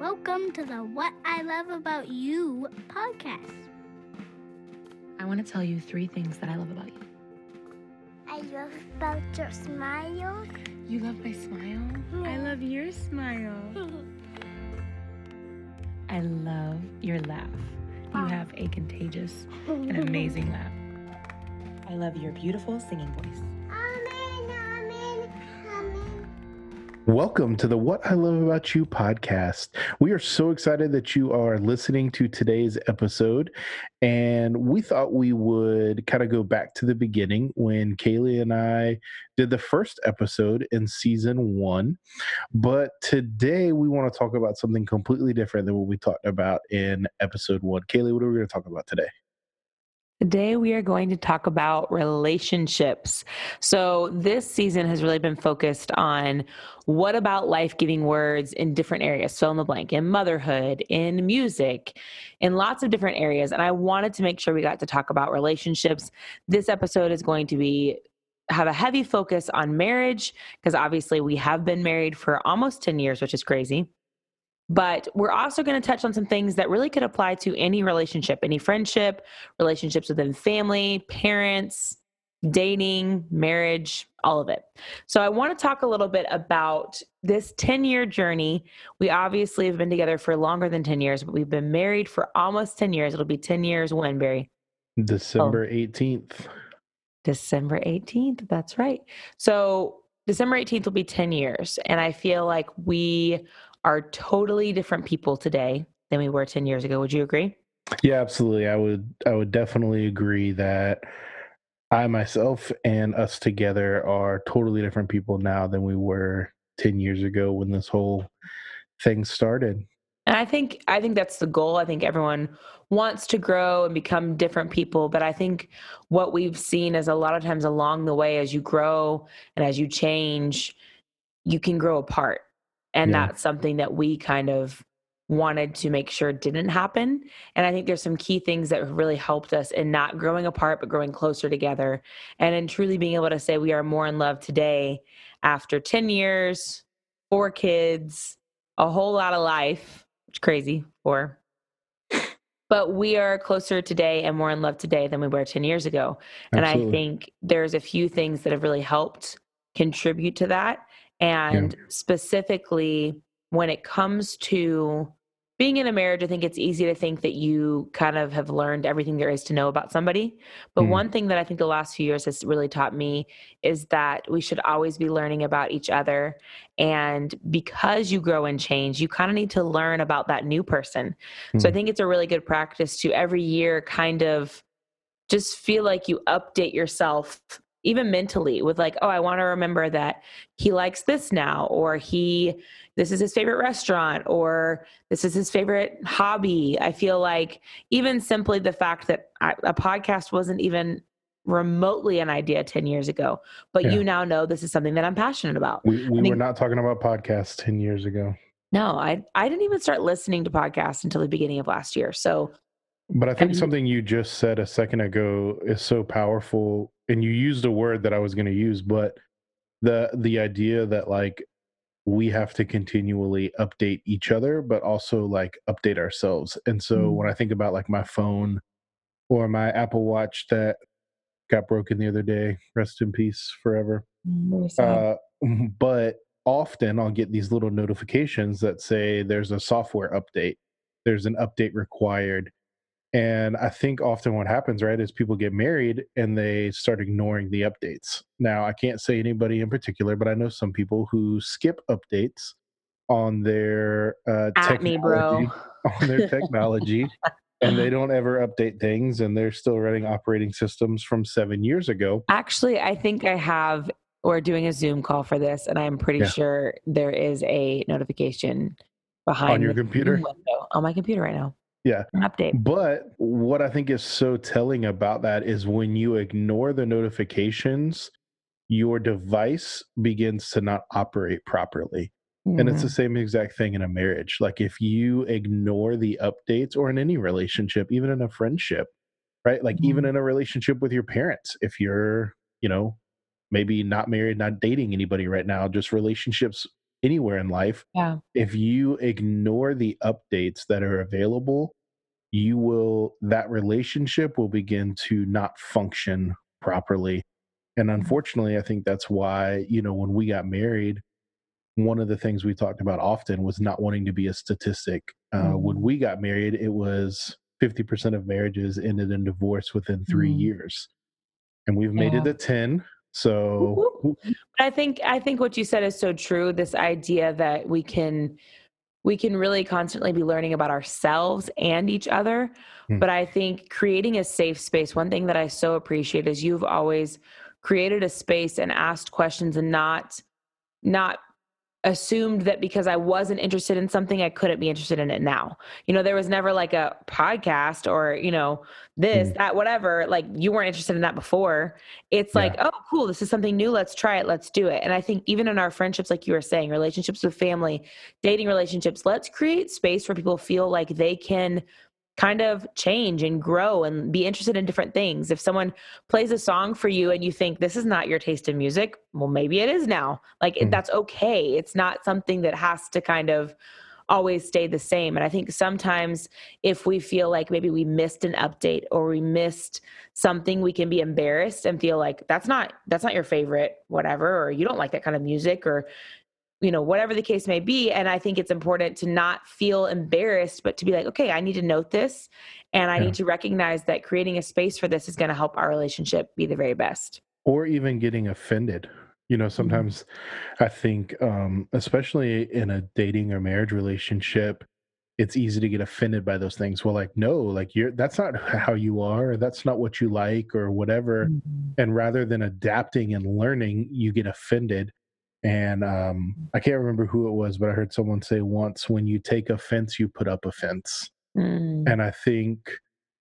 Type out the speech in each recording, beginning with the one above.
Welcome to the What I Love About You podcast. I want to tell you three things that I love about you. I love about your smile. You love my smile? I love your smile. I love your laugh. You have a contagious and amazing laugh. I love your beautiful singing voice. Welcome to the What I Love About You podcast. We are so excited that you are listening to today's episode. And we thought we would kind of go back to the beginning when Kaylee and I did the first episode in season one. But today we want to talk about something completely different than what we talked about in episode one. Kaylee, what are we going to talk about today? Today, we are going to talk about relationships. So, this season has really been focused on what about life giving words in different areas, fill in the blank, in motherhood, in music, in lots of different areas. And I wanted to make sure we got to talk about relationships. This episode is going to be have a heavy focus on marriage because obviously we have been married for almost 10 years, which is crazy. But we're also going to touch on some things that really could apply to any relationship, any friendship, relationships within family, parents, dating, marriage, all of it. So I want to talk a little bit about this 10 year journey. We obviously have been together for longer than 10 years, but we've been married for almost 10 years. It'll be 10 years when, Barry? Oh. December 18th. December 18th. That's right. So December 18th will be 10 years. And I feel like we are totally different people today than we were 10 years ago. Would you agree? Yeah, absolutely. I would I would definitely agree that I myself and us together are totally different people now than we were 10 years ago when this whole thing started. And I think I think that's the goal. I think everyone wants to grow and become different people, but I think what we've seen is a lot of times along the way as you grow and as you change, you can grow apart. And Yeah. that's something that we kind of wanted to make sure didn't happen. And I think there's some key things that really helped us in not growing apart, but growing closer together. And in truly being able to say we are more in love today after 10 years, four kids, a whole lot of life, which crazy four But we are closer today and more in love today than we were 10 years ago. And I think there's a few things that have really helped contribute to that. And specifically, when it comes to being in a marriage, I think it's easy to think that you kind of have learned everything there is to know about somebody. But Mm. one thing that I think the last few years has really taught me is that we should always be learning about each other. And because you grow and change, you kind of need to learn about that new person. So I Mm. think it's a really good practice to every year kind of just feel like you update yourself even mentally with like oh i want to remember that he likes this now or he this is his favorite restaurant or this is his favorite hobby i feel like even simply the fact that I, a podcast wasn't even remotely an idea 10 years ago but Yeah. you now know this is something that i'm passionate about We, we think- were not talking about podcasts 10 years ago. no i i didn't even start listening to podcasts until the beginning of last year so But I think you- something you just said a second ago is so powerful, and you used a word that I was going to use, but the the idea that like we have to continually update each other, but also like update ourselves. And so Mm. when I think about like my phone or my Apple Watch that got broken the other day, rest in peace forever. Uh, but often I'll get these little notifications that say there's a software update, there's an update required. And I think often what happens, right, is people get married and they start ignoring the updates. Now, I can't say anybody in particular, but I know some people who skip updates on their uh, at me bro technology- on their technology and they don't ever update things and they're still running operating systems from seven years ago. Actually, I think I have. We're doing a Zoom call for this, and I'm pretty Yeah. sure there is a notification behind on your computer? Window on my computer right now. Yeah. An update. But what I think is so telling about that is when you ignore the notifications, your device begins to not operate properly. And it's the Mhm. same exact thing in a marriage. Like if you ignore the updates or in any relationship, even in a friendship, right? Like even Mhm. in a relationship with your parents, if you're, you know, maybe not married, not dating anybody right now, just relationships anywhere in life. Yeah. If you ignore the updates that are available, you will that relationship will begin to not function properly. And unfortunately, I think that's why, you know, when we got married, one of the things we talked about often was not wanting to be a statistic. Uh. When we got married, it was 50% of marriages ended in divorce within three Mm. years. And we've made it Yeah. a 10. So, I think I think what you said is so true. This idea that we can we can really constantly be learning about ourselves and each other. Hmm. But I think creating a safe space, one thing that I so appreciate is you've always created a space and asked questions and not not assumed that because I wasn't interested in something, I couldn't be interested in it now. You know, there was never like a podcast or, you know, this, Mhm. that, whatever. Like you weren't interested in that before. It's Yeah. like, oh, cool, this is something new. Let's try it. Let's do it. And I think even in our friendships, like you were saying, relationships with family, dating relationships, let's create space where people feel like they can kind of change and grow and be interested in different things. If someone plays a song for you and you think this is not your taste in music, well, maybe it is now. Like Mhm. that's okay. It's not something that has to kind of always stay the same. And I think sometimes if we feel like maybe we missed an update or we missed something, we can be embarrassed and feel like that's not that's not your favorite whatever or you don't like that kind of music or you know whatever the case may be and i think it's important to not feel embarrassed but to be like okay i need to note this and i Yeah. need to recognize that creating a space for this is going to help our relationship be the very best or even getting offended. You know, sometimes I think, um, especially in a dating or marriage relationship, it's easy to get offended by those things. Well, like, no, like you're that's not how you are, that's not what you like, or whatever. And rather than adapting and learning, you get offended. And um, I can't remember who it was, but I heard someone say once, when you take offense, you put up a fence. Mm. And I think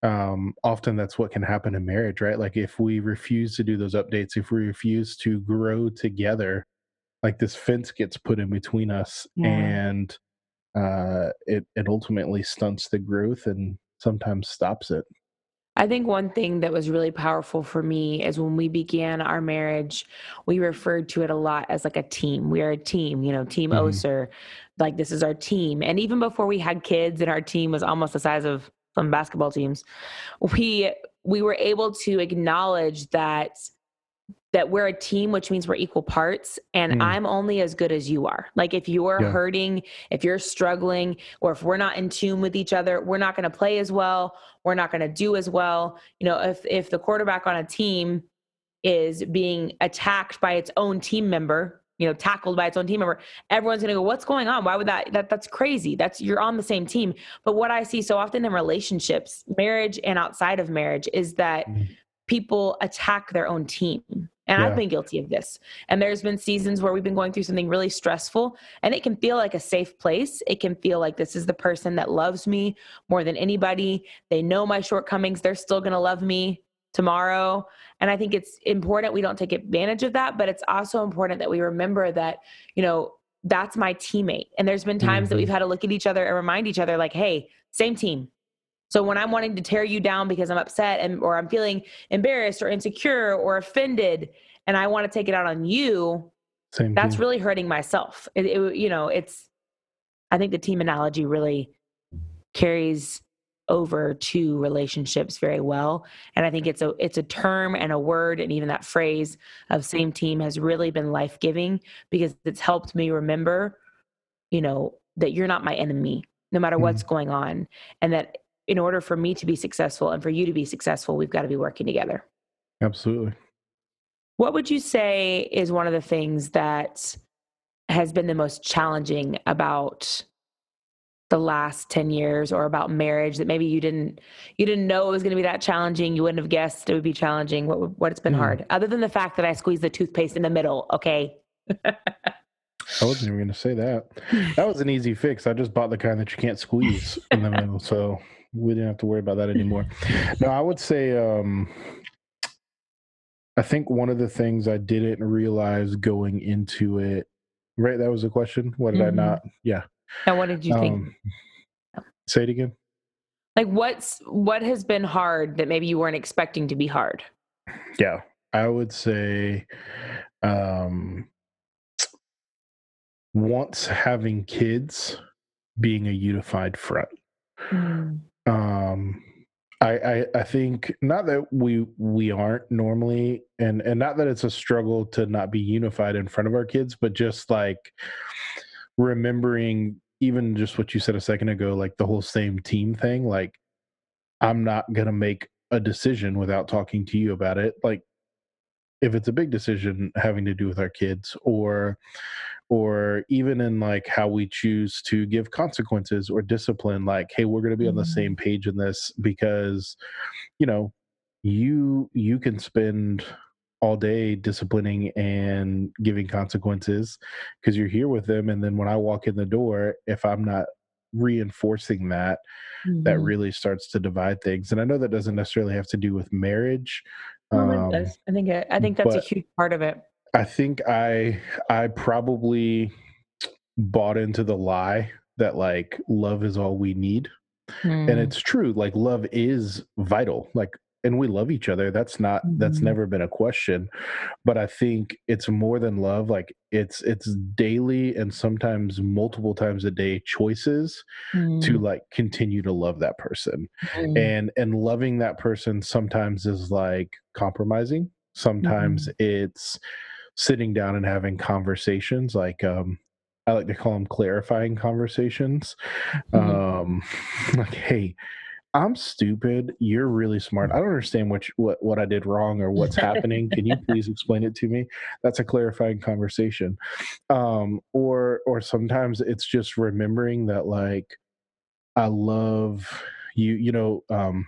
um, often that's what can happen in marriage, right? Like if we refuse to do those updates, if we refuse to grow together, like this fence gets put in between us Yeah. and uh, it, it ultimately stunts the growth and sometimes stops it. I think one thing that was really powerful for me is when we began our marriage, we referred to it a lot as like a team. We are a team, you know, Team Mhm. Oser. Like this is our team. And even before we had kids and our team was almost the size of some basketball teams, we we were able to acknowledge that that we're a team, which means we're equal parts, and Mm. I'm only as good as you are. Like if you're Yeah. hurting, if you're struggling, or if we're not in tune with each other, we're not going to play as well. We're not going to do as well. You know, if if the quarterback on a team is being attacked by its own team member, you know, tackled by its own team member, everyone's going to go, "What's going on? Why would that? That that's crazy. That's you're on the same team." But what I see so often in relationships, marriage and outside of marriage, is that Mm. people attack their own team. And Yeah. I've been guilty of this. And there's been seasons where we've been going through something really stressful, and it can feel like a safe place. It can feel like this is the person that loves me more than anybody. They know my shortcomings. They're still going to love me tomorrow. And I think it's important we don't take advantage of that, but it's also important that we remember that, you know, that's my teammate. And there's been times that Mhm. we've had to look at each other and remind each other, like, hey, same team. So when I'm wanting to tear you down because I'm upset and or I'm feeling embarrassed or insecure or offended and I want to take it out on you, Same that's really hurting myself. It, it- you know, it's I think the team analogy really carries over to relationships very well. And i think it's a it's a term and a word and even that phrase of same team has really been life-giving because it's helped me remember you know that you're not my enemy no matter mm-hmm. what's going on and that in order for me to be successful and for you to be successful we've got to be working together Absolutely. what would you say is one of the things that has been the most challenging about the last 10 years or about marriage that maybe you didn't you didn't know it was going to be that challenging you wouldn't have guessed it would be challenging what would- what's been Hmm. hard other than the fact that I squeezed the toothpaste in the middle okay I wasn't even going to say that. That was an easy fix. I just bought the kind that you can't squeeze in the middle, so we didn't have to worry about that anymore. No, I would say um, I think one of the things I didn't realize going into it. Right, that was a question. What did Mhm. I not? Yeah. and what did you think Um, say it again. like what's what has been hard that maybe you weren't expecting to be hard Yeah, I would say um, once having kids being a unified front. Mm. Um, I, I I think not that we we aren't normally, and and not that it's a struggle to not be unified in front of our kids, but just like remembering even just what you said a second ago, like the whole same team thing. Like, I'm not gonna make a decision without talking to you about it. Like, if it's a big decision having to do with our kids, or or even in like how we choose to give consequences or discipline like hey we're going to be on the same Mm. page in this because you know you you can spend all day disciplining and giving consequences because you're here with them and then when i walk in the door if i'm not reinforcing that that Mhm. really starts to divide things and i know that doesn't necessarily have to do with marriage Well, it um, does. I think it, I think that's a huge part of it. I think I I probably bought into the lie that like love is all we need. And Mm. it's true. Like love is vital. Like and we love each other. That's not that's Mhm. never been a question. But I think it's more than love. Like it's it's daily and sometimes multiple times a day choices to Mm. like continue to love that person Mm. and and loving that person sometimes is like compromising sometimes it's sitting down and having conversations like um i like to call them clarifying conversations. Mhm. um like hey i'm stupid. You're really smart. I don't understand what you, what what i did wrong or what's happening. Can you please explain it to me? That's a clarifying conversation. Um or or sometimes it's just remembering that like i love you you know um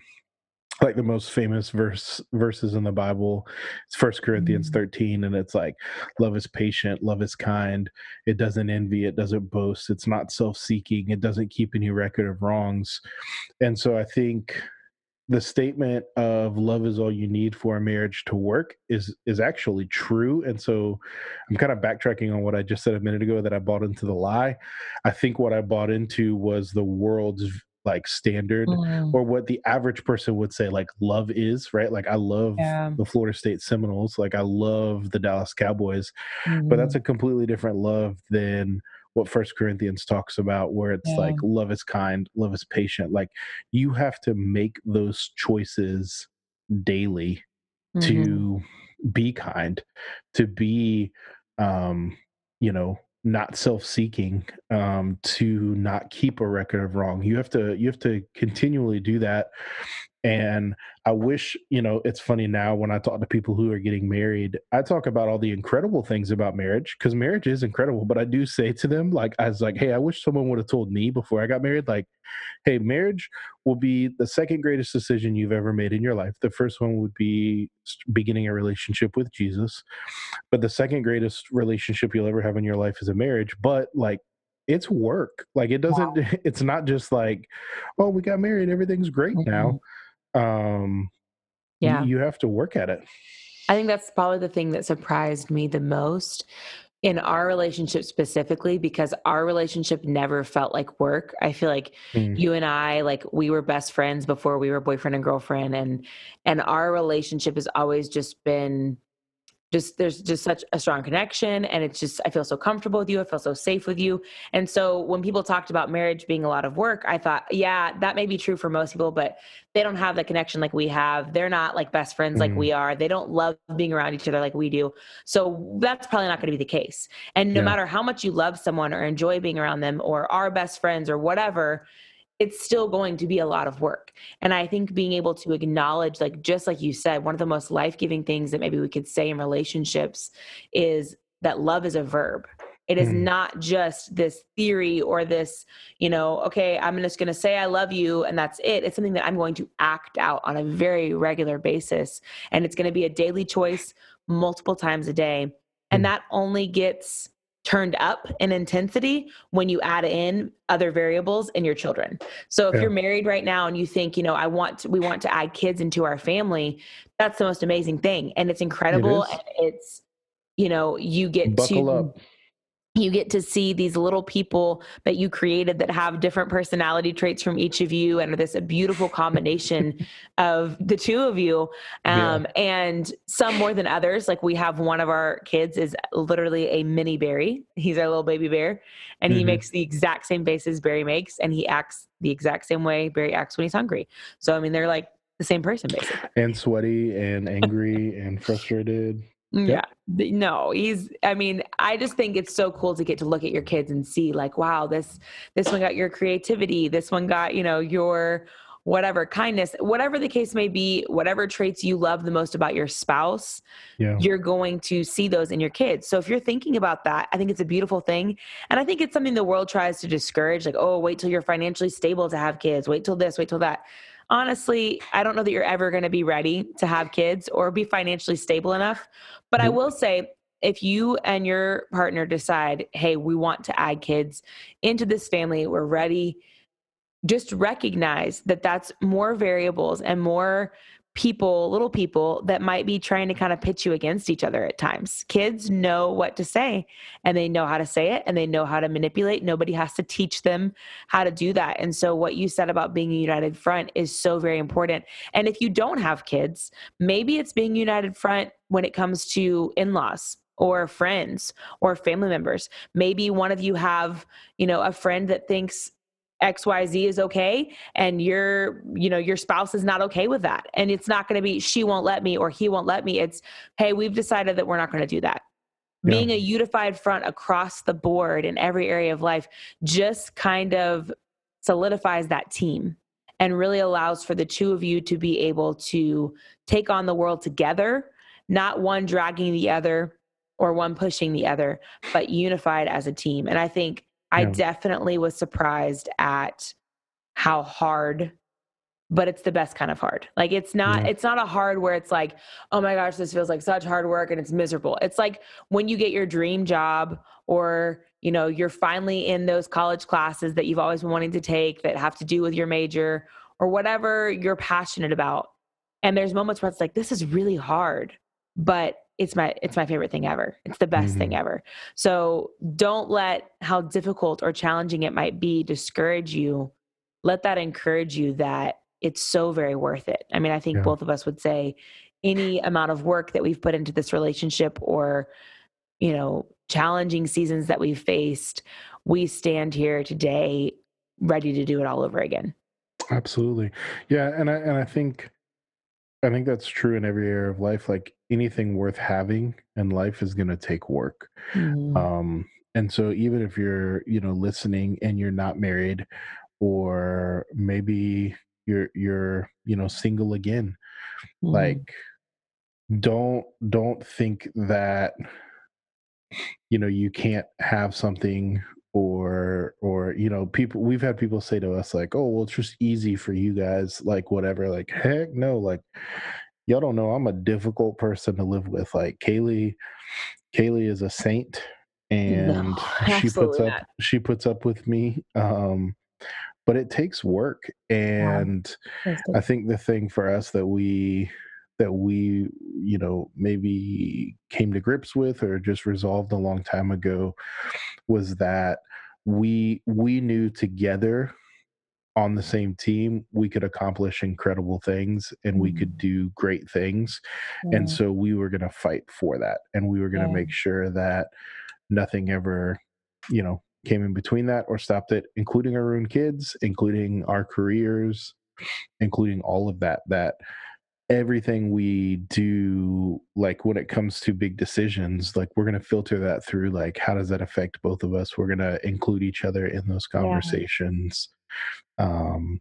like the most famous verse verses in the bible. It's first corinthians Mhm. 13 and it's like love is patient love is kind it doesn't envy it doesn't boast it's not self-seeking it doesn't keep any record of wrongs. And so i think the statement of love is all you need for a marriage to work is is actually true and so i'm kind of backtracking on what i just said a minute ago that i bought into the lie. I think what i bought into was the world's like standard Mm. or what the average person would say like love is right like i love Yeah. the florida state seminoles like i love the dallas cowboys but that's a completely different love than what first corinthians talks about where it's Yeah. like love is kind love is patient like you have to make those choices daily Mhm. to be kind to be um you know not self-seeking um to not keep a record of wrong. You have to you have to continually do that and i wish you know it's funny now when i talk to people who are getting married i talk about all the incredible things about marriage because marriage is incredible but i do say to them like i was like hey i wish someone would have told me before i got married like hey marriage will be the second greatest decision you've ever made in your life. The first one would be beginning a relationship with jesus but the second greatest relationship you'll ever have in your life is a marriage. But like it's work. Like it doesn't it's not just like oh we got married everything's great now mm-hmm. Um Yeah. you have to work at it I think that's probably the thing that surprised me the most in our relationship specifically because our relationship never felt like work. I feel like Mm. you and I like we were best friends before we were boyfriend and girlfriend and and our relationship has always just been just there's just such a strong connection and it's just I feel so comfortable with you. I feel so safe with you. And so when people talked about marriage being a lot of work, I thought, yeah, that may be true for most people, but they don't have the connection like we have. They're not like best friends like Mhm. we are. They don't love being around each other like we do. So that's probably not going to be the case. And no Yeah. matter how much you love someone or enjoy being around them or are best friends or whatever, it's still going to be a lot of work. And I think being able to acknowledge, like, just like you said, one of the most life giving things that maybe we could say in relationships is that love is a verb. It is Mm. not just this theory or this, you know, okay, I'm just going to say I love you and that's it. It's something that I'm going to act out on a very regular basis. And it's going to be a daily choice multiple times a day. And Mm. that only gets turned up in intensity when you add in other variables in your children. So if Yeah. you're married right now and you think, you know, I want to, we want to add kids into our family, that's the most amazing thing and it's incredible is. and it's you know, you get buckle to up you get to see these little people that you created that have different personality traits from each of you and are this a beautiful combination of the two of you. Um, yeah. and some more than others like we have one of our kids is literally a mini barry. He's our little baby bear and mm-hmm. he makes the exact same faces barry makes and he acts the exact same way barry acts when he's hungry. So i mean they're like the same person basically. And sweaty and angry and frustrated Yep. Yeah. No, he's I mean, I just think it's so cool to get to look at your kids and see like, wow, this this one got your creativity, this one got, you know, your whatever kindness, whatever the case may be, whatever traits you love the most about your spouse, yeah. you're going to see those in your kids. So if you're thinking about that, I think it's a beautiful thing. And I think it's something the world tries to discourage like, oh, wait till you're financially stable to have kids, wait till this, wait till that honestly, I don't know that you're ever going to be ready to have kids or be financially stable enough. But I mm-hmm. will say, if you and your partner decide, hey, we want to add kids into this family, we're ready, just recognize that that's more variables and more people, little people that might be trying to kind of pitch you against each other at times. Kids know what to say and they know how to say it and they know how to manipulate. Nobody has to teach them how to do that. And so, what you said about being a united front is so very important. And if you don't have kids, maybe it's being united front when it comes to in laws or friends or family members maybe one of you have you know a friend that thinks xyz is okay and your you know your spouse is not okay with that. And it's not going to be she won't let me or he won't let me. It's hey we've decided that we're not going to do that. Yeah. being a unified front across the board in every area of life just kind of solidifies that team and really allows for the two of you to be able to take on the world together not one dragging the other or one pushing the other but unified as a team. And i think I definitely was surprised at how hard but it's the best kind of hard. Like it's not yeah. it's not a hard where it's like, "Oh my gosh, this feels like such hard work and it's miserable." It's like when you get your dream job or, you know, you're finally in those college classes that you've always been wanting to take that have to do with your major or whatever you're passionate about. And there's moments where it's like, "This is really hard." But it's my it's my favorite thing ever. It's the best mm-hmm. thing ever. So don't let how difficult or challenging it might be discourage you. Let that encourage you that it's so very worth it. I mean, I think yeah. both of us would say any amount of work that we've put into this relationship or you know, challenging seasons that we've faced, we stand here today ready to do it all over again. Absolutely. Yeah, and I and I think I think that's true in every area of life. Like anything worth having in life is going to take work. Mm-hmm. Um, and so even if you're, you know, listening and you're not married, or maybe you're you're you know single again, mm-hmm. like don't don't think that you know you can't have something or or you know people we've had people say to us like oh well it's just easy for you guys like whatever like heck no like y'all don't know i'm a difficult person to live with like kaylee kaylee is a saint and no, she puts up she puts up with me um but it takes work and yeah. i think the thing for us that we that we you know maybe came to grips with or just resolved a long time ago was that we we knew together on the same team we could accomplish incredible things and we could mm. do great things yeah. and so we were going to fight for that and we were going to yeah. make sure that nothing ever you know came in between that or stopped it including our own kids including our careers including all of that that everything we do like when it comes to big decisions like we're going to filter that through like how does that affect both of us? We're going to include each other in those conversations. Yeah. um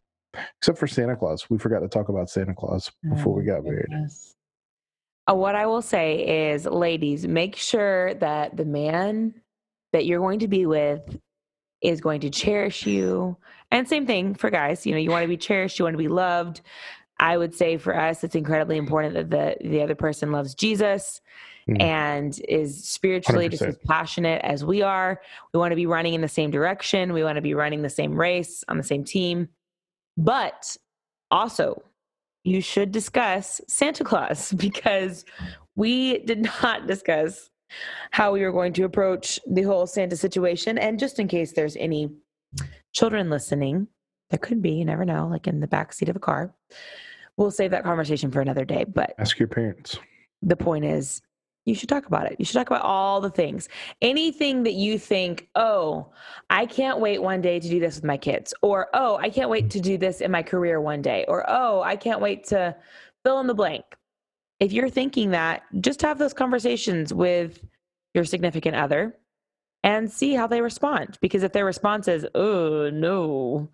except for santa claus we forgot to talk about santa claus before oh, we got married. uh, what i will say is ladies make sure that the man that you're going to be with is going to cherish you. And same thing for guys you know you want to be cherished you want to be loved I would say for us, it's incredibly important that the the other person loves Jesus mm. and is spiritually 100%. just as passionate as we are. We want to be running in the same direction. We want to be running the same race on the same team. But also, you should discuss Santa Claus because we did not discuss how we were going to approach the whole Santa situation. And just in case there's any children listening, there could be, you never know, like in the back seat of a car. We'll save that conversation for another day. But ask your parents. The point is, you should talk about it. You should talk about all the things. Anything that you think, oh, I can't wait one day to do this with my kids, or oh, I can't wait to do this in my career one day, or oh, I can't wait to fill in the blank. If you're thinking that, just have those conversations with your significant other and see how they respond. Because if their response is, oh, no,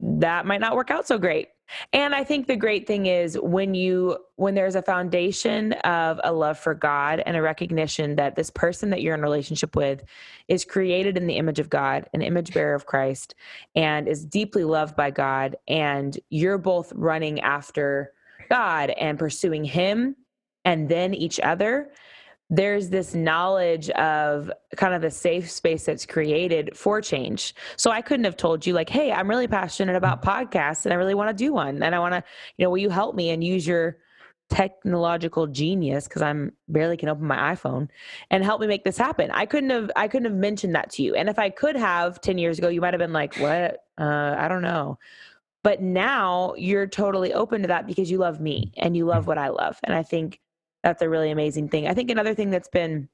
that might not work out so great. And I think the great thing is when you when there's a foundation of a love for God and a recognition that this person that you're in relationship with is created in the image of God, an image bearer of Christ, and is deeply loved by God, and you're both running after God and pursuing him and then each other, there's this knowledge of kind of the safe space that's created for change. So I couldn't have told you like, "Hey, I'm really passionate about podcasts and I really want to do one and I want to, you know, will you help me and use your technological genius because I'm barely can open my iPhone and help me make this happen." I couldn't have I couldn't have mentioned that to you. And if I could have 10 years ago, you might have been like, "What? Uh, I don't know." But now you're totally open to that because you love me and you love what I love. And I think that's a really amazing thing. I think another thing that's been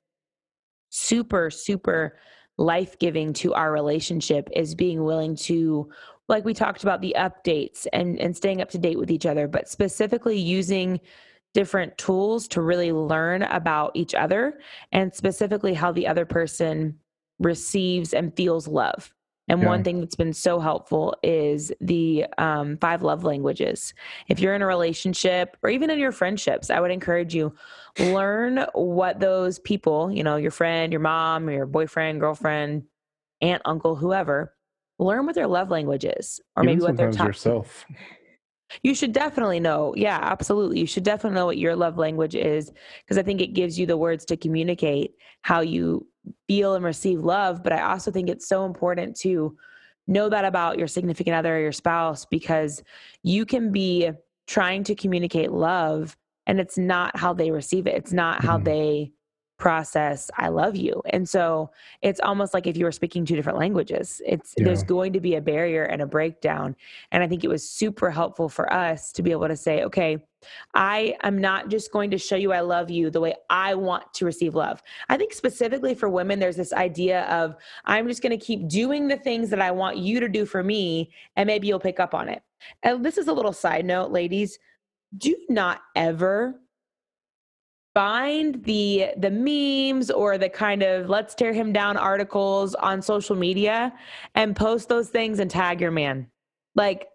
super, super life giving to our relationship is being willing to, like we talked about, the updates and, and staying up to date with each other, but specifically using different tools to really learn about each other and specifically how the other person receives and feels love. And yeah. one thing that's been so helpful is the um, five love languages. If you're in a relationship or even in your friendships, I would encourage you learn what those people, you know, your friend, your mom, your boyfriend, girlfriend, aunt, uncle, whoever, learn what their love language is, or even maybe what their top. Yourself. You should definitely know. Yeah, absolutely. You should definitely know what your love language is because I think it gives you the words to communicate how you feel and receive love. But I also think it's so important to know that about your significant other or your spouse because you can be trying to communicate love and it's not how they receive it. It's not how mm-hmm. they process i love you. And so it's almost like if you were speaking two different languages it's yeah. there's going to be a barrier and a breakdown. And i think it was super helpful for us to be able to say okay i am not just going to show you i love you the way i want to receive love. I think specifically for women there's this idea of i'm just going to keep doing the things that i want you to do for me and maybe you'll pick up on it. And this is a little side note ladies do not ever find the the memes or the kind of let's tear him down articles on social media and post those things and tag your man. Like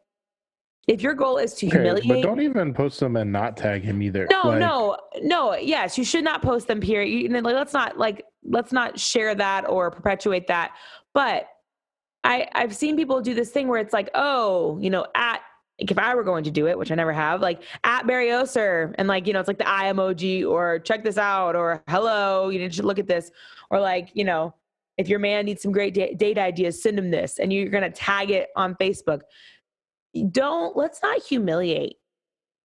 if your goal is to okay, humiliate but don't even post them and not tag him either. No like, no no yes you should not post them period. You, like, let's not like let's not share that or perpetuate that. But i i've seen people do this thing where it's like oh you know at like if I were going to do it, which I never have, like at Barry Oser and like, you know, it's like the eye emoji or check this out or hello, you need to look at this. Or like, you know, if your man needs some great date ideas, send him this and you're going to tag it on Facebook. Don't, let's not humiliate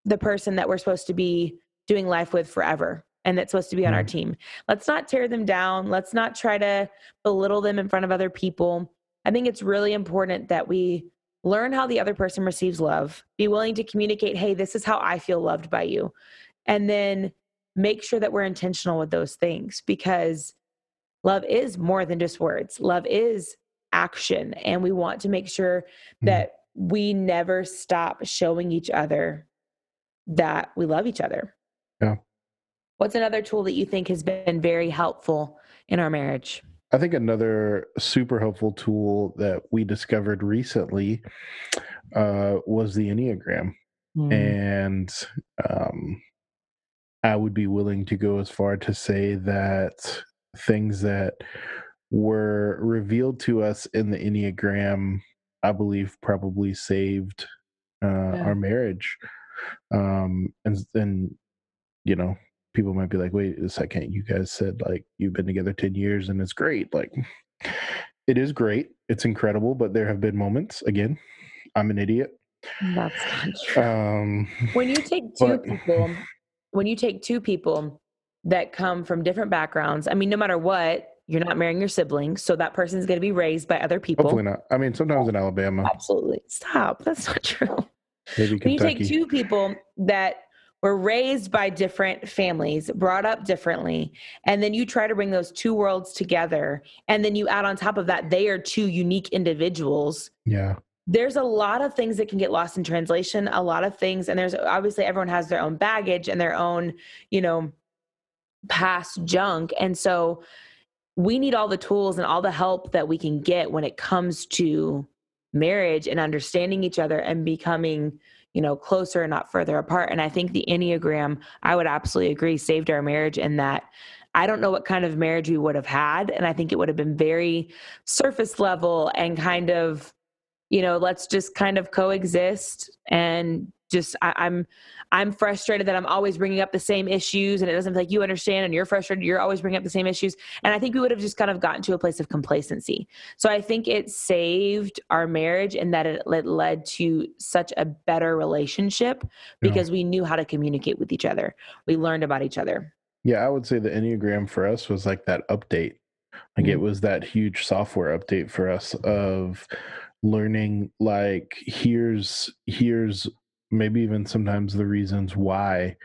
the person that we're supposed to be doing life with forever and that's supposed to be on our mm-hmm. team. Let's not tear them down. Let's not try to belittle them in front of other people. I think it's really important that we learn how the other person receives love, be willing to communicate, hey, this is how I feel loved by you. And then make sure that we're intentional with those things because love is more than just words, love is action. And we want to make sure mm-hmm. that we never stop showing each other that we love each other. Yeah. What's another tool that you think has been very helpful in our marriage? I think another super helpful tool that we discovered recently uh, was the Enneagram. Mm. And um, I would be willing to go as far to say that things that were revealed to us in the Enneagram, I believe, probably saved uh, yeah. our marriage. Um, and then, you know, people might be like, wait a second, you guys said like you've been together 10 years and it's great. Like, it is great. It's incredible, but there have been moments, again, I'm an idiot. That's not true. Um, when you take two but, people, when you take two people that come from different backgrounds. I mean, no matter what, you're not marrying your siblings, so that person's going to be raised by other people. Hopefully not. I mean, sometimes in Alabama, Absolutely. Stop. That's not true. maybe Kentucky. When you take two people that were raised by different families, brought up differently, and then you try to bring those two worlds together, and then you add on top of that, they are two unique individuals. yeah, There's a lot of things that can get lost in translation, a lot of things, and there's obviously everyone has their own baggage and their own, you know, past junk. And so we need all the tools and all the help that we can get when it comes to marriage and understanding each other and becoming you know closer and not further apart. And i think the enneagram i would absolutely agree saved our marriage in that i don't know what kind of marriage we would have had. And i think it would have been very surface level and kind of you know let's just kind of coexist and just I, i'm i'm frustrated that i'm always bringing up the same issues and it doesn't feel like you understand and you're frustrated you're always bringing up the same issues and i think we would have just kind of gotten to a place of complacency so i think it saved our marriage and that it, it led to such a better relationship because we knew how to communicate with each other we learned about each other yeah. I would say the Enneagram for us was like that update. Like it Mhm. was that huge software update for us of learning. Like here's here's maybe even sometimes the reasons why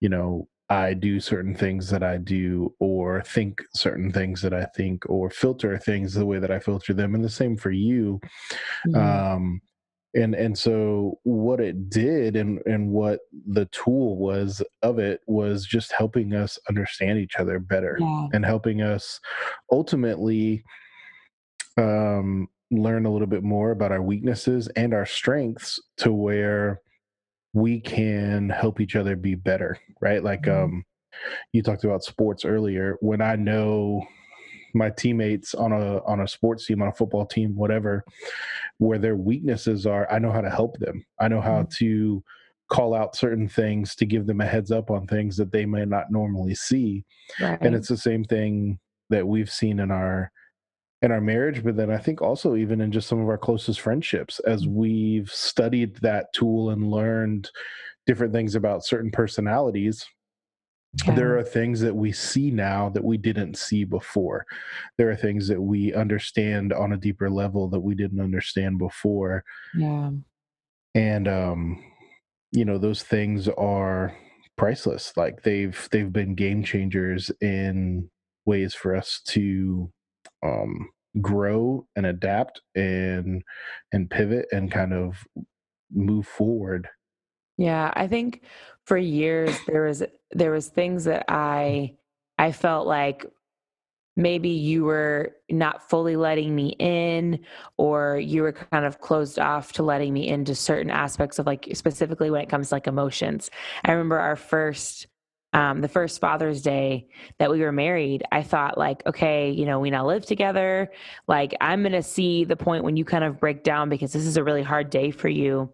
you know I do certain things that I do, or think certain things that I think, or filter things the way that I filter them, and the same for you. Mhm. um and and so what it did and and what the tool was of it was just helping us understand each other better yeah and helping us ultimately um learn a little bit more about our weaknesses and our strengths to where we can help each other be better right? Like Mhm. um you talked about sports earlier. When i know my teammates on a on a sports team on a football team whatever where their weaknesses are i know how to help them. I know how to call out certain things to give them a heads up on things that they may not normally see. Right. and it's the same thing that we've seen in our in our marriage but then i think also even in just some of our closest friendships as we've studied that tool and learned different things about certain personalities Yeah. there are things that we see now that we didn't see before. There are things that we understand on a deeper level that we didn't understand before. Yeah. And um you know those things are priceless. Like they've they've been game changers in ways for us to um grow and adapt and and pivot and kind of move forward Yeah, I think for years there was there was things that I I felt like maybe you were not fully letting me in or you were kind of closed off to letting me into certain aspects of like specifically when it comes to like emotions. I remember our first um, the first Father's Day that we were married, I thought like, okay, you know, we now live together. Like I'm gonna see the point when you kind of break down because this is a really hard day for you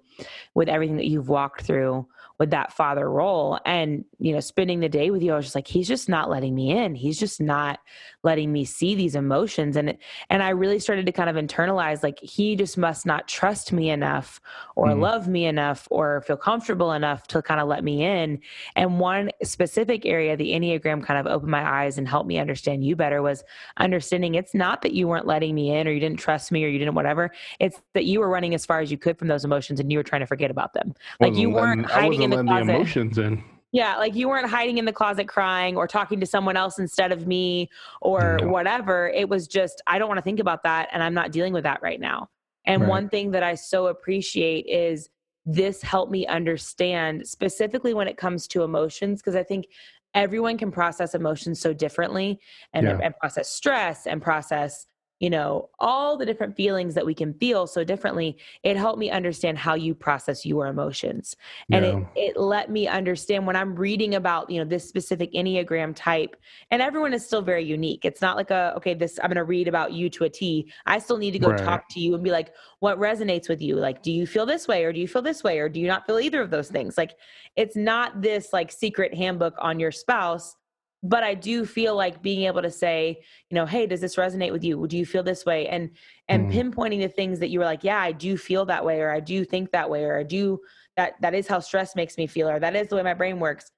with everything that you've walked through with that father role. And you know spending the day with you i was just like he's just not letting me in. He's just not letting me see these emotions. And and i really started to kind of internalize like he just must not trust me enough or Mhm. love me enough or feel comfortable enough to kind of let me in. And one specific area the enneagram kind of opened my eyes and helped me understand you better was understanding it's not that you weren't letting me in or you didn't trust me or you didn't whatever. It's that you were running as far as you could from those emotions and you were trying to forget about them. Like you weren't hiding in the closet the emotions in yeah like you weren't hiding in the closet crying or talking to someone else instead of me or No. whatever it was just i don't want to think about that and i'm not dealing with that right now and Right. one thing that i so appreciate is this helped me understand specifically when it comes to emotions because i think everyone can process emotions so differently and, Yeah. and process stress and process you know all the different feelings that we can feel so differently it helped me understand how you process your emotions. And Yeah. it, it let me understand when i'm reading about you know this specific enneagram type and everyone is still very unique. It's not like a okay this i'm going to read about you to a t. I still need to go Right. talk to you and be like what resonates with you? Like do you feel this way or do you feel this way or do you not feel either of those things? Like it's not this like secret handbook on your spouse but i do feel like being able to say you know hey does this resonate with you do you feel this way and and Mm. pinpointing the things that you were like yeah i do feel that way or i do think that way or i do that that is how stress makes me feel or that is the way my brain works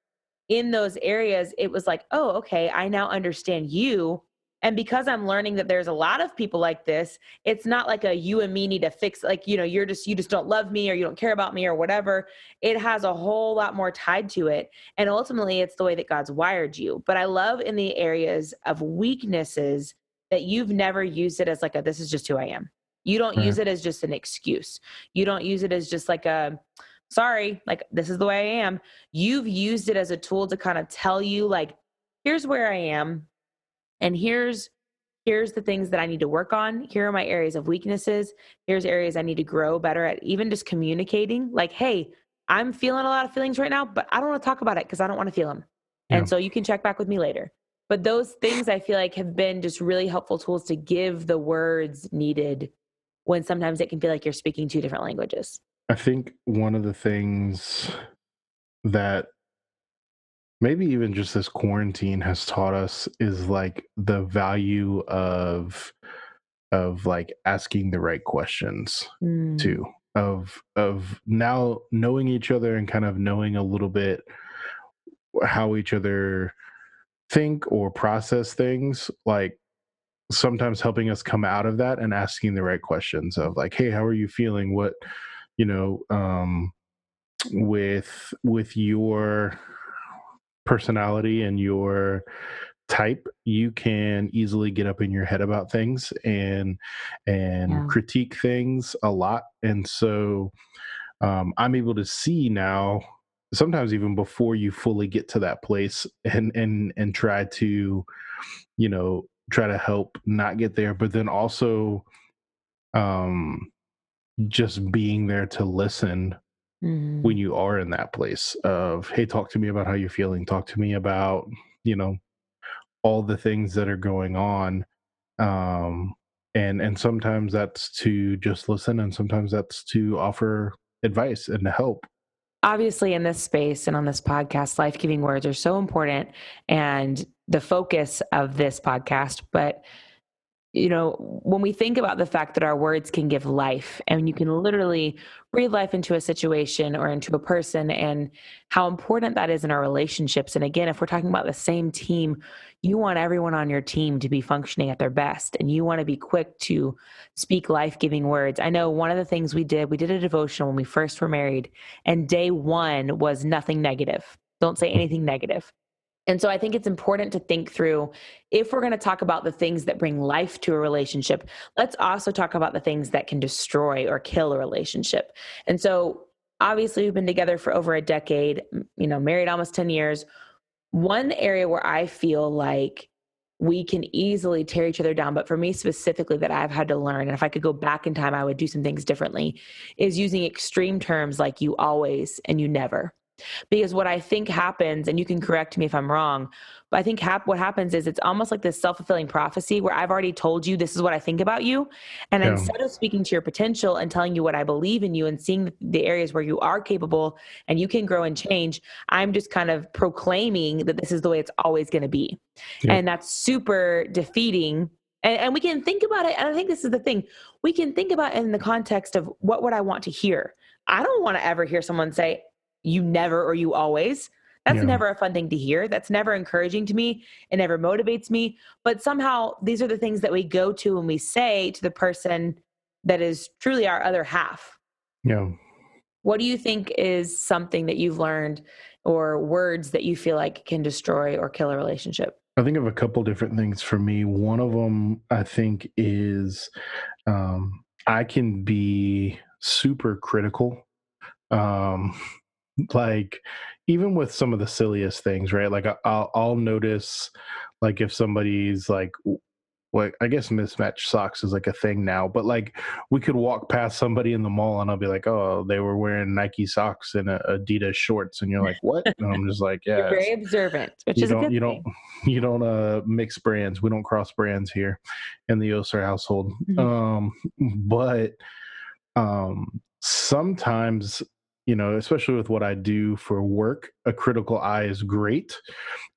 in those areas, it was like, oh, okay, I now understand you. And because I'm learning that there's a lot of people like this, it's not like a you and me need to fix, like, you know, you're just, you just don't love me or you don't care about me or whatever. It has a whole lot more tied to it. And ultimately, it's the way that God's wired you. But I love in the areas of weaknesses that you've never used it as like a, this is just who I am. You don't right. use it as just an excuse. You don't use it as just like a, sorry, like this is the way I am. You've used it as a tool to kind of tell you, like, here's where I am, and here's here's the things that I need to work on. Here are my areas of weaknesses. Here's areas I need to grow better at, even just communicating, like, hey, I'm feeling a lot of feelings right now, but I don't want to talk about it because I don't want to feel them. Yeah. And so you can check back with me later. But those things I feel like have been just really helpful tools to give the words needed when sometimes it can feel like you're speaking two different languages. I think one of the things that maybe even just this quarantine has taught us is like the value of of like asking the right questions mm. too of of now knowing each other and kind of knowing a little bit how each other think or process things like sometimes helping us come out of that and asking the right questions of like hey how are you feeling what you know um with with your personality and your type you can easily get up in your head about things and and yeah. critique things a lot and so um, i'm able to see now sometimes even before you fully get to that place and and and try to you know try to help not get there but then also um just being there to listen mm-hmm. when you are in that place of hey talk to me about how you're feeling. Talk to me about you know all the things that are going on. Um and and sometimes that's to just listen and sometimes that's to offer advice and to help. Obviously in this space and on this podcast life-giving words are so important and the focus of this podcast but you know, when we think about the fact that our words can give life and you can literally breathe life into a situation or into a person and how important that is in our relationships. And again, if we're talking about the same team, you want everyone on your team to be functioning at their best and you want to be quick to speak life giving words. I know one of the things we did, we did a devotional when we first were married, and day one was nothing negative. Don't say anything negative. And so I think it's important to think through if we're going to talk about the things that bring life to a relationship, let's also talk about the things that can destroy or kill a relationship. And so obviously we've been together for over a decade, you know, married almost 10 years. One area where I feel like we can easily tear each other down, but for me specifically, that I've had to learn, and if I could go back in time, I would do some things differently, is using extreme terms like you always and you never. Because what I think happens, and you can correct me if I'm wrong, but I think hap- what happens is it's almost like this self fulfilling prophecy where I've already told you this is what I think about you. And yeah. instead of speaking to your potential and telling you what I believe in you and seeing the areas where you are capable and you can grow and change, I'm just kind of proclaiming that this is the way it's always going to be. Yeah. And that's super defeating and, and, we can think about it and i think this is the thing we can think about in the context of what would i want to hear i don't want to ever hear someone say you never or you always. That's yeah. never a fun thing to hear. That's never encouraging to me. It never motivates me. But somehow these are the things that we go to when we say to the person that is truly our other half. Yeah. What do you think is something that you've learned or words that you feel like can destroy or kill a relationship? I think of a couple different things for me. One of them, I think, is um, I can be super critical. Um, like even with some of the silliest things right like i'll i'll notice like if somebody's like like I guess mismatched socks is like a thing now, but like we could walk past somebody in the mall and I'll be like, oh, they were wearing Nike socks and Adidas shorts, and you're like, what? And I'm just like, yeah, you're very observant, which you is don't, you thing. don't you don't uh mix brands. We don't cross brands here in the Oser household. Mm-hmm. Um, but um sometimes you know, especially with what I do for work, a critical eye is great.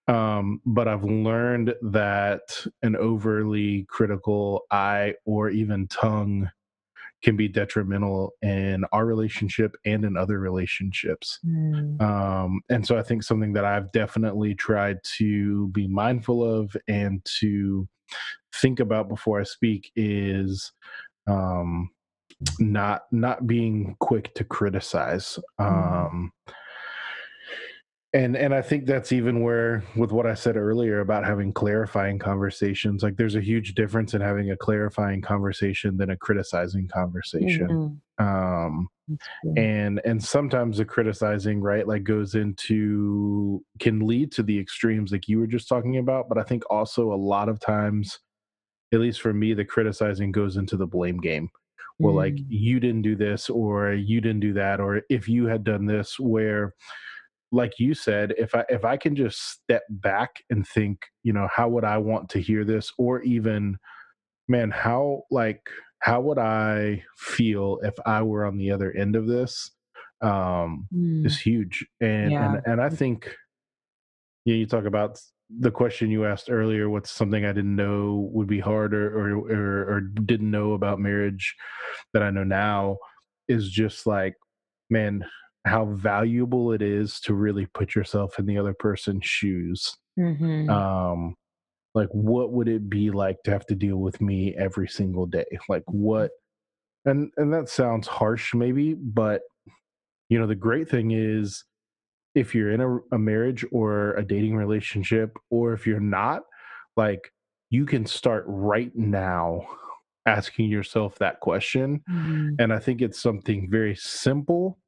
Um, but I've learned that an overly critical eye or even tongue can be detrimental in our relationship and in other relationships. Mm. Um, and so I think something that I've definitely tried to be mindful of and to think about before I speak is um, not not being quick to criticize. Mm. Um, and and i think that's even where with what i said earlier about having clarifying conversations like there's a huge difference in having a clarifying conversation than a criticizing conversation Mhm. um and and sometimes the criticizing right like goes into can lead to the extremes like you were just talking about but i think also a lot of times at least for me the criticizing goes into the blame game well like Mm. you didn't do this or you didn't do that or if you had done this where like you said if i if i can just step back and think you know how would i want to hear this or even man how like how would i feel if i were on the other end of this um Mm. is huge and Yeah. and and i think yeah you talk about the question you asked earlier what's something i didn't know would be hard or or or, or didn't know about marriage that i know now is just like man how valuable it is to really put yourself in the other person's shoes. Mhm. um like what would it be like to have to deal with me every single day? Like what and and that sounds harsh maybe but you know the great thing is if you're in a, a marriage or a dating relationship or if you're not like you can start right now asking yourself that question Mhm. and i think it's something very simple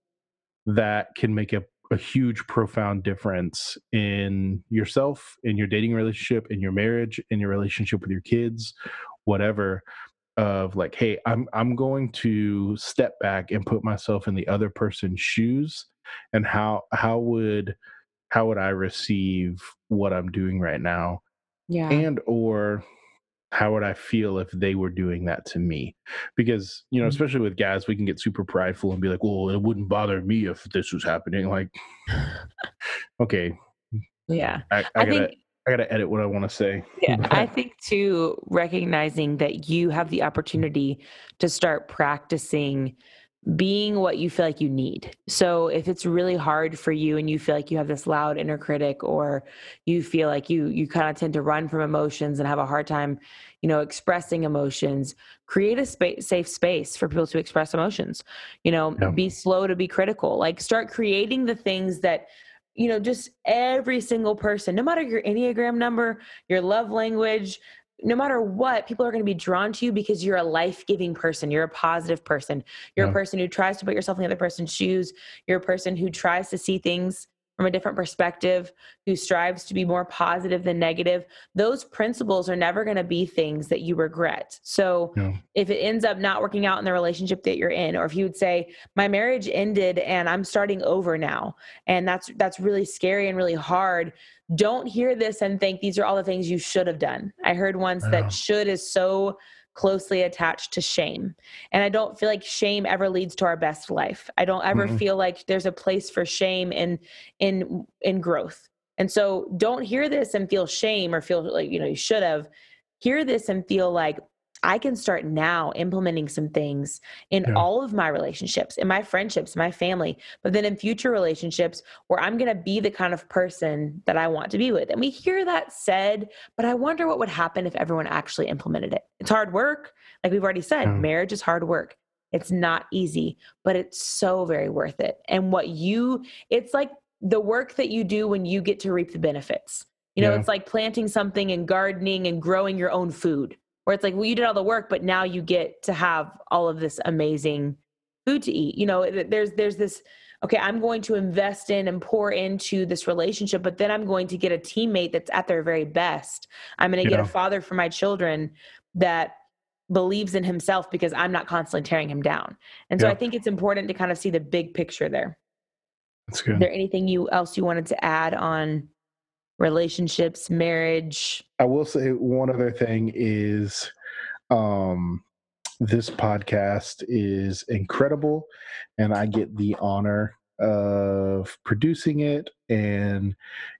that can make a, a huge profound difference in yourself in your dating relationship in your marriage in your relationship with your kids whatever of like hey i'm i'm going to step back and put myself in the other person's shoes and how how would how would i receive what i'm doing right now Yeah. and or how would i feel if they were doing that to me because you know Mm. especially with guys we can get super prideful and be like well it wouldn't bother me if this was happening like okay yeah. i, I, I gotta think i gotta edit what i want to say Yeah, I think too, recognizing that you have the opportunity to start practicing being what you feel like you need. So if it's really hard for you and you feel like you have this loud inner critic or you feel like you you kind of tend to run from emotions and have a hard time, you know, expressing emotions, create a space safe space for people to express emotions. You know, Yeah. be slow to be critical. Like start creating the things that you know, just every single person, no matter your Enneagram number, your love language, no matter what, people are going to be drawn to you because you're a life giving person. You're a positive person. You're Yeah. a person who tries to put yourself in the other person's shoes. You're a person who tries to see things from a different perspective, who strives to be more positive than negative. Those principles are never going to be things that you regret. So Yeah. if it ends up not working out in the relationship that you're in, or if you would say, my marriage ended and I'm starting over now, and that's that's really scary and really hard don't hear this and think these are all the things you should have done i heard once Yeah. that should is so closely attached to shame. And i don't feel like shame ever leads to our best life. I don't ever Mm-mm. feel like there's a place for shame in in in growth. And so don't hear this and feel shame or feel like you know you should have. Hear this and feel like I can start now implementing some things in Yeah. all of my relationships, in my friendships, my family, but then in future relationships where I'm going to be the kind of person that I want to be with. And we hear that said, but I wonder what would happen if everyone actually implemented it. It's hard work. Like we've already said, Yeah. marriage is hard work. It's not easy, but it's so very worth it. And what you, it's like the work that you do when you get to reap the benefits. You know, Yeah. it's like planting something and gardening and growing your own food where it's like, well, you did all the work, but now you get to have all of this amazing food to eat. You know, there's there's this. Okay, I'm going to invest in and pour into this relationship, but then I'm going to get a teammate that's at their very best. I'm going to get Yeah. a father for my children that believes in himself because I'm not constantly tearing him down. And so Yeah. I think it's important to kind of see the big picture there. that's Is there anything you else you wanted to add on relationships, marriage? I will say one other thing is um this podcast is incredible and I get the honor of producing it and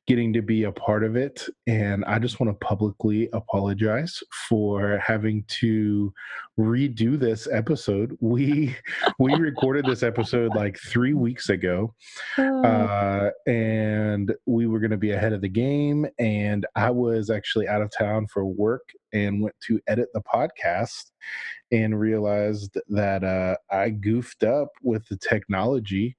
getting to be a part of it. And I just want to publicly apologize for having to redo this episode. We we recorded this episode like three weeks ago, Oh. uh, and we were going to be ahead of the game. And I was actually out of town for work and went to edit the podcast and realized that uh, I goofed up with the technology.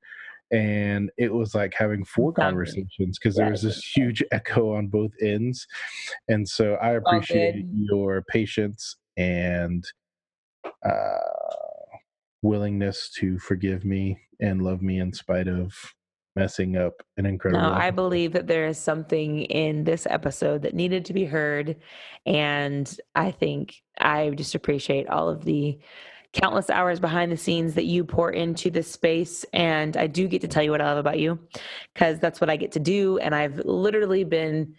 And it was like having four conversations because there was this huge echo on both ends. And so I appreciate your patience and uh, willingness to forgive me and love me in spite of messing up an incredible. No, I believe that there is something in this episode that needed to be heard. And I think I just appreciate all of the countless hours behind the scenes that you pour into this space. And I do get to tell you what I love about you because that's what I get to do. And I've literally been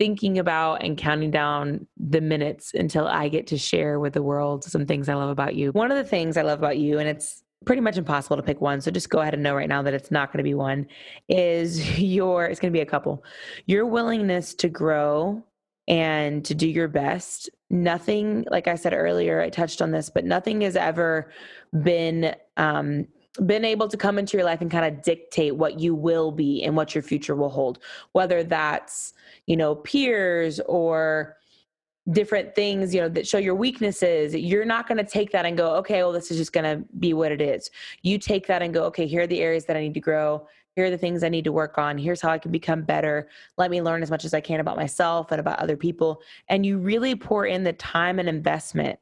thinking about and counting down the minutes until I get to share with the world some things I love about you. One of the things I love about you, and it's pretty much impossible to pick one, so just go ahead and know right now that it's not going to be one, is your, it's going to be a couple, your willingness to grow and to do your best. Nothing, like I said earlier, I touched on this, but nothing has ever been, um, been able to come into your life and kind of dictate what you will be and what your future will hold whether that's you know peers or different things you know that show your weaknesses. You're not going to take that and go okay well this is just going to be what it is. You take that and go okay here are the areas that i need to grow here are the things i need to work on. Here's how i can become better. Let me learn as much as i can about myself and about other people. And you really pour in the time and investment.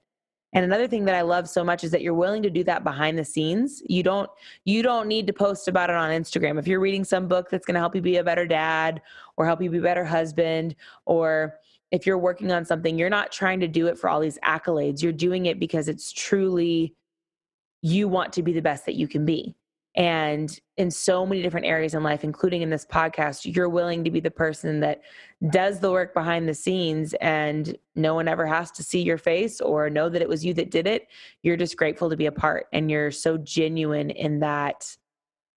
And another thing that i love so much is that you're willing to do that behind the scenes. You don't you don't need to post about it on instagram. If you're reading some book that's going to help you be a better dad or help you be a better husband or if you're working on something you're not trying to do it for all these accolades. You're doing it because it's truly you want to be the best that you can be and in so many different areas in life including in this podcast you're willing to be the person that does the work behind the scenes and no one ever has to see your face or know that it was you that did it. You're just grateful to be a part and you're so genuine in that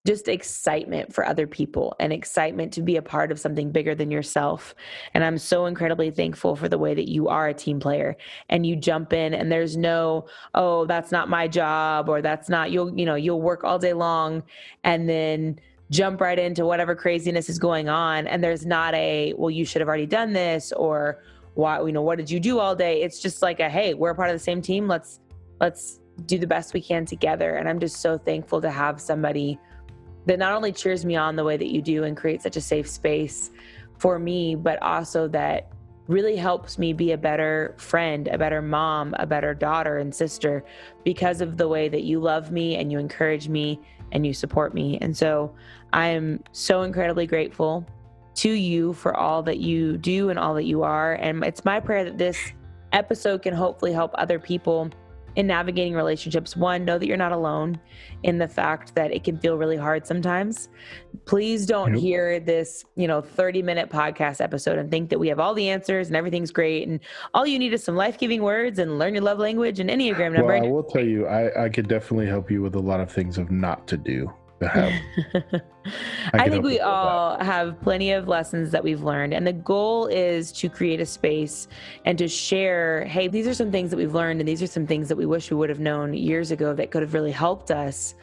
just excitement for other people and excitement to be a part of something bigger than yourself. And I'm so incredibly thankful for the way that you are a team player and you jump in and there's no, oh, that's not my job or that's not you'll, you know, you'll work all day long and then jump right into whatever craziness is going on and there's not a, well, you should have already done this or why, you know, what did you do all day? It's just like a, hey, we're a part of the same team. Let's let's do the best we can together. And I'm just so thankful to have somebody that not only cheers me on the way that you do and creates such a safe space for me, but also that really helps me be a better friend, a better mom, a better daughter and sister because of the way that you love me and you encourage me and you support me. And so I am so incredibly grateful to you for all that you do and all that you are. And it's my prayer that this episode can hopefully help other people in navigating relationships one know that you're not alone in the fact that it can feel really hard sometimes please don't Nope. hear this you know 30 minute podcast episode and think that we have all the answers and everything's great and all you need is some life-giving words and learn your love language and enneagram number Well, I will tell you, I, I could definitely help you with a lot of things of not to do. To have. I, can think we all have plenty of lessons that we've learned. And the goal is to create a space and to share hey, these are some things that we've learned, and these are some things that we wish we would have known years ago that could have really helped us.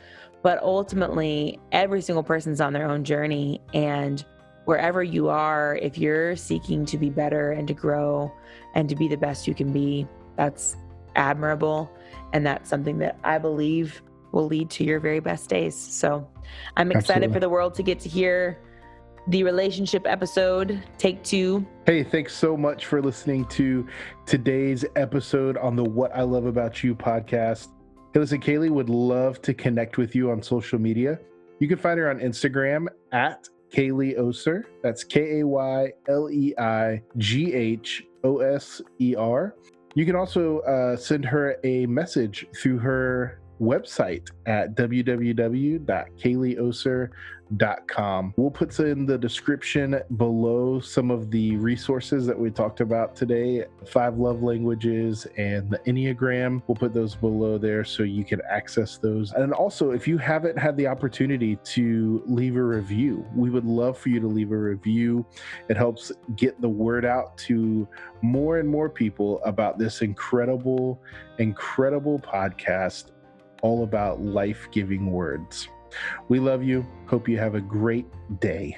But ultimately, every single person's on their own journey. And wherever you are, if you're seeking to be better and to grow and to be the best you can be, that's admirable. And that's something that I believe will lead to your very best days. So I'm excited Absolutely. for the world to get to hear the relationship episode, take two. Hey, thanks so much for listening to today's episode on the What I Love About You podcast. Hey, listen, Kayleigh would love to connect with you on social media. You can find her on Instagram at Kayleigh Oser. That's K A Y L E I G H O S E R. You can also uh, send her a message through her website at www.kayleighoser.com. We'll put in the description below some of the resources that we talked about today five love languages and the Enneagram. We'll put those below there so you can access those. And also, if you haven't had the opportunity to leave a review, we would love for you to leave a review. It helps get the word out to more and more people about this incredible, incredible podcast all about life giving words. We love you. Hope you have a great day.